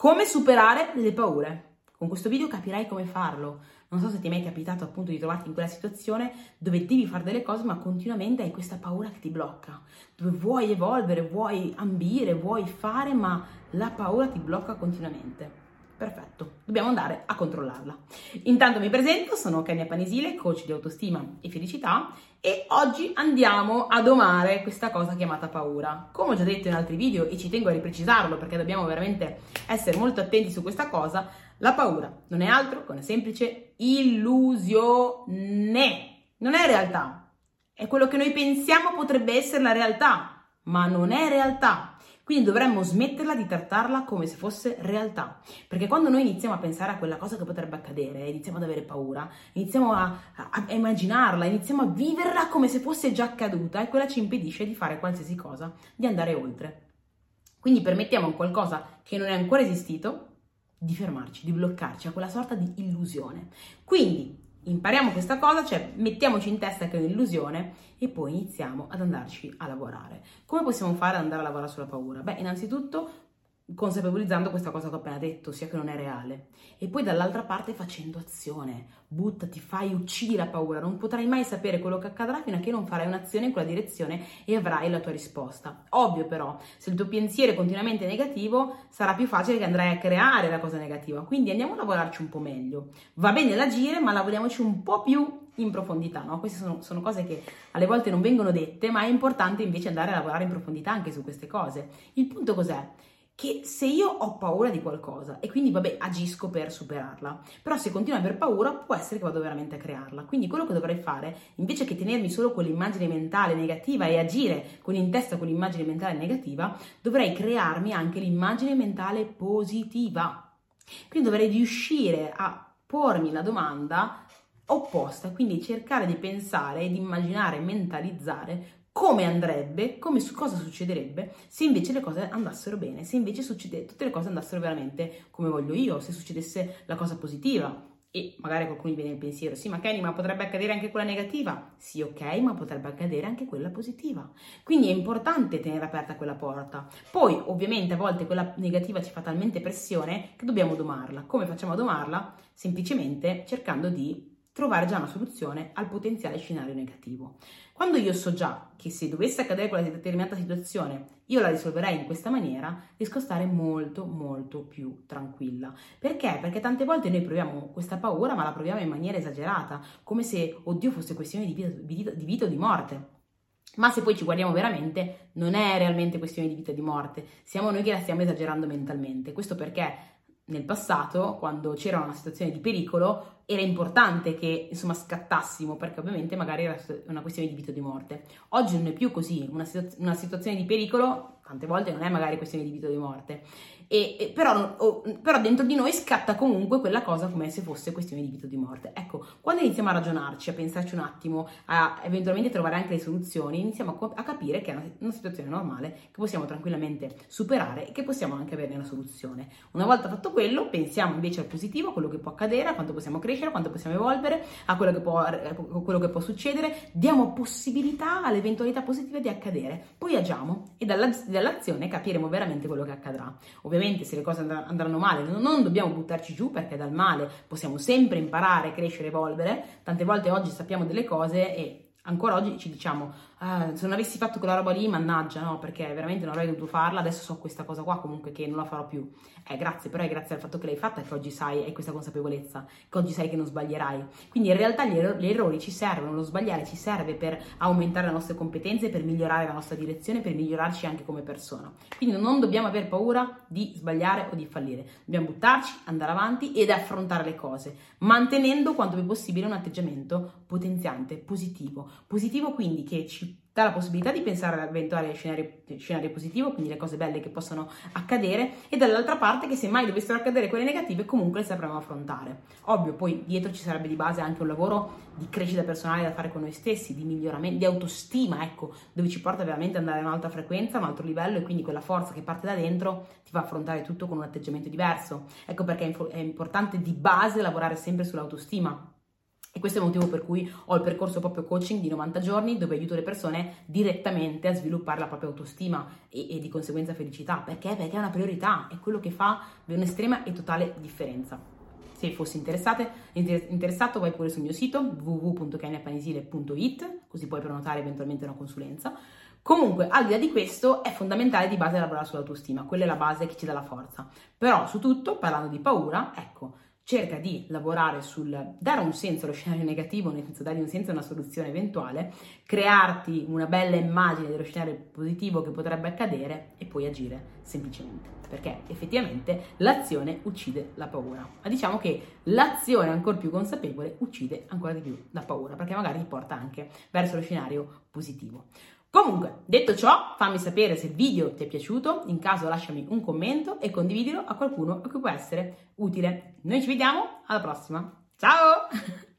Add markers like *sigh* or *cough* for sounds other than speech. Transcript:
Come superare le paure? Con questo video capirai come farlo. Non so se ti è mai capitato appunto di trovarti in quella situazione dove devi fare delle cose ma continuamente hai questa paura che ti blocca, dove vuoi evolvere, vuoi ambire, vuoi fare ma la paura ti blocca continuamente. Perfetto, dobbiamo andare a controllarla. Intanto mi presento, sono Kenia Panisile, coach di autostima e felicità e oggi andiamo a domare questa cosa chiamata paura. Come ho già detto in altri video e ci tengo a riprecisarlo perché dobbiamo veramente essere molto attenti su questa cosa, la paura non è altro che una semplice illusione, non è realtà. È quello che noi pensiamo potrebbe essere la realtà, ma non è realtà. Quindi dovremmo smetterla di trattarla come se fosse realtà. Perché quando noi iniziamo a pensare a quella cosa che potrebbe accadere, iniziamo ad avere paura, iniziamo a, a, a immaginarla, iniziamo a viverla come se fosse già accaduta e quella ci impedisce di fare qualsiasi cosa, di andare oltre. Quindi permettiamo a qualcosa che non è ancora esistito di fermarci, di bloccarci a quella sorta di illusione. Quindi impariamo questa cosa, cioè mettiamoci in testa che è un'illusione e poi iniziamo ad andarci a lavorare. Come possiamo fare ad andare a lavorare sulla paura? Beh, innanzitutto consapevolizzando questa cosa che ho appena detto, sia che non è reale. E poi dall'altra parte facendo azione, buttati, fai, uccidi la paura, non potrai mai sapere quello che accadrà fino a che non farai un'azione in quella direzione e avrai la tua risposta. Ovvio però, se il tuo pensiero è continuamente negativo, sarà più facile che andrai a creare la cosa negativa, quindi andiamo a lavorarci un po' meglio. Va bene l'agire, ma lavoriamoci un po' più in profondità, no? Queste sono, sono, cose che alle volte non vengono dette, ma è importante invece andare a lavorare in profondità anche su queste cose. Il punto cos'è? Che se io ho paura di qualcosa e quindi vabbè agisco per superarla, però se continuo ad aver paura può essere che vado veramente a crearla. Quindi quello che dovrei fare, invece che tenermi solo con l'immagine mentale negativa e agire con in testa con l'immagine mentale negativa, dovrei crearmi anche l'immagine mentale positiva. Quindi dovrei riuscire a pormi la domanda opposta, quindi cercare di pensare, di immaginare, mentalizzare come andrebbe, come cosa succederebbe se invece le cose andassero bene, se invece succede, tutte le cose andassero veramente come voglio io, se succedesse la cosa positiva. E magari qualcuno gli viene il pensiero, sì, ma Kenny, ma potrebbe accadere anche quella negativa? Sì, ok, ma potrebbe accadere anche quella positiva. Quindi è importante tenere aperta quella porta. Poi, ovviamente, a volte quella negativa ci fa talmente pressione che dobbiamo domarla. Come facciamo a domarla? Semplicemente cercando di trovare già una soluzione al potenziale scenario negativo. Quando io so già che se dovesse accadere quella determinata situazione io la risolverei in questa maniera, riesco a stare molto molto più tranquilla. Perché? Perché tante volte noi proviamo questa paura, ma la proviamo in maniera esagerata, come se, oddio, fosse questione di vita, di vita o di morte. Ma se poi ci guardiamo veramente, non è realmente questione di vita o di morte, siamo noi che la stiamo esagerando mentalmente. Questo perché nel passato, quando c'era una situazione di pericolo, era importante che insomma scattassimo perché ovviamente magari era una questione di vita o di morte. Oggi non è più così, una, situ- una situazione di pericolo tante volte non è magari questione di vita o di morte, e, e però, oh, però, dentro di noi scatta comunque quella cosa come se fosse questione di vita o di morte. Ecco, quando iniziamo a ragionarci, a pensarci un attimo, a eventualmente trovare anche le soluzioni, iniziamo a, a capire che è una, una, situazione normale che possiamo tranquillamente superare e che possiamo anche averne una soluzione. Una volta fatto quello, pensiamo invece al positivo, a quello che può accadere, a quanto possiamo crescere, a quanto possiamo evolvere, a quello che può, quello che può succedere, diamo possibilità alle eventualità positive di accadere, poi agiamo e dalla, dall'azione capiremo veramente quello che accadrà. Ovviamente se le cose andranno male non dobbiamo buttarci giù perché dal male possiamo sempre imparare, crescere, evolvere. Tante volte oggi sappiamo delle cose e ancora oggi ci diciamo ah, se non avessi fatto quella roba lì mannaggia no perché veramente non avrei dovuto farla adesso so questa cosa qua comunque che non la farò più. Eh grazie però è grazie al fatto che l'hai fatta che oggi sai hai questa consapevolezza che oggi sai che non sbaglierai. Quindi in realtà gli, er- gli errori ci servono lo sbagliare ci serve per aumentare le nostre competenze per migliorare la nostra direzione per migliorarci anche come persona. Quindi non dobbiamo aver paura di sbagliare o di fallire. Dobbiamo buttarci andare avanti ed affrontare le cose mantenendo quanto più possibile un atteggiamento potenziante positivo. Positivo quindi che ci dà la possibilità di pensare all'eventuale scenario, scenario positivo, quindi le cose belle che possono accadere, e dall'altra parte che se mai dovessero accadere quelle negative comunque le sapremo affrontare. Ovvio, poi dietro ci sarebbe di base anche un lavoro di crescita personale da fare con noi stessi, di miglioramento, di autostima, ecco, dove ci porta veramente ad andare a un'altra frequenza, a un altro livello e quindi quella forza che parte da dentro ti fa affrontare tutto con un atteggiamento diverso. Ecco perché è importante di base lavorare sempre sull'autostima E questo è il motivo per cui ho il percorso proprio coaching di 90 giorni dove aiuto le persone direttamente a sviluppare la propria autostima e, e di conseguenza felicità. Perché? Perché è una priorità, è quello che fa un'estrema e totale differenza. Se fossi interessato vai pure sul mio sito www.keniapanisile.it così puoi prenotare eventualmente una consulenza. Comunque, al di là di questo, è fondamentale di base lavorare sull'autostima, quella è la base che ci dà la forza. Però su tutto, parlando di paura, ecco, cerca di lavorare sul dare un senso allo scenario negativo, nel senso dare un senso a una soluzione eventuale, crearti una bella immagine dello scenario positivo che potrebbe accadere e poi agire semplicemente. Perché effettivamente l'azione uccide la paura. Ma diciamo che l'azione ancora più consapevole uccide ancora di più la paura, perché magari ti porta anche verso lo scenario positivo. Comunque, detto ciò, fammi sapere se il video ti è piaciuto, in caso lasciami un commento e condividilo a qualcuno a cui può essere utile. Noi ci vediamo alla prossima. Ciao! *laughs*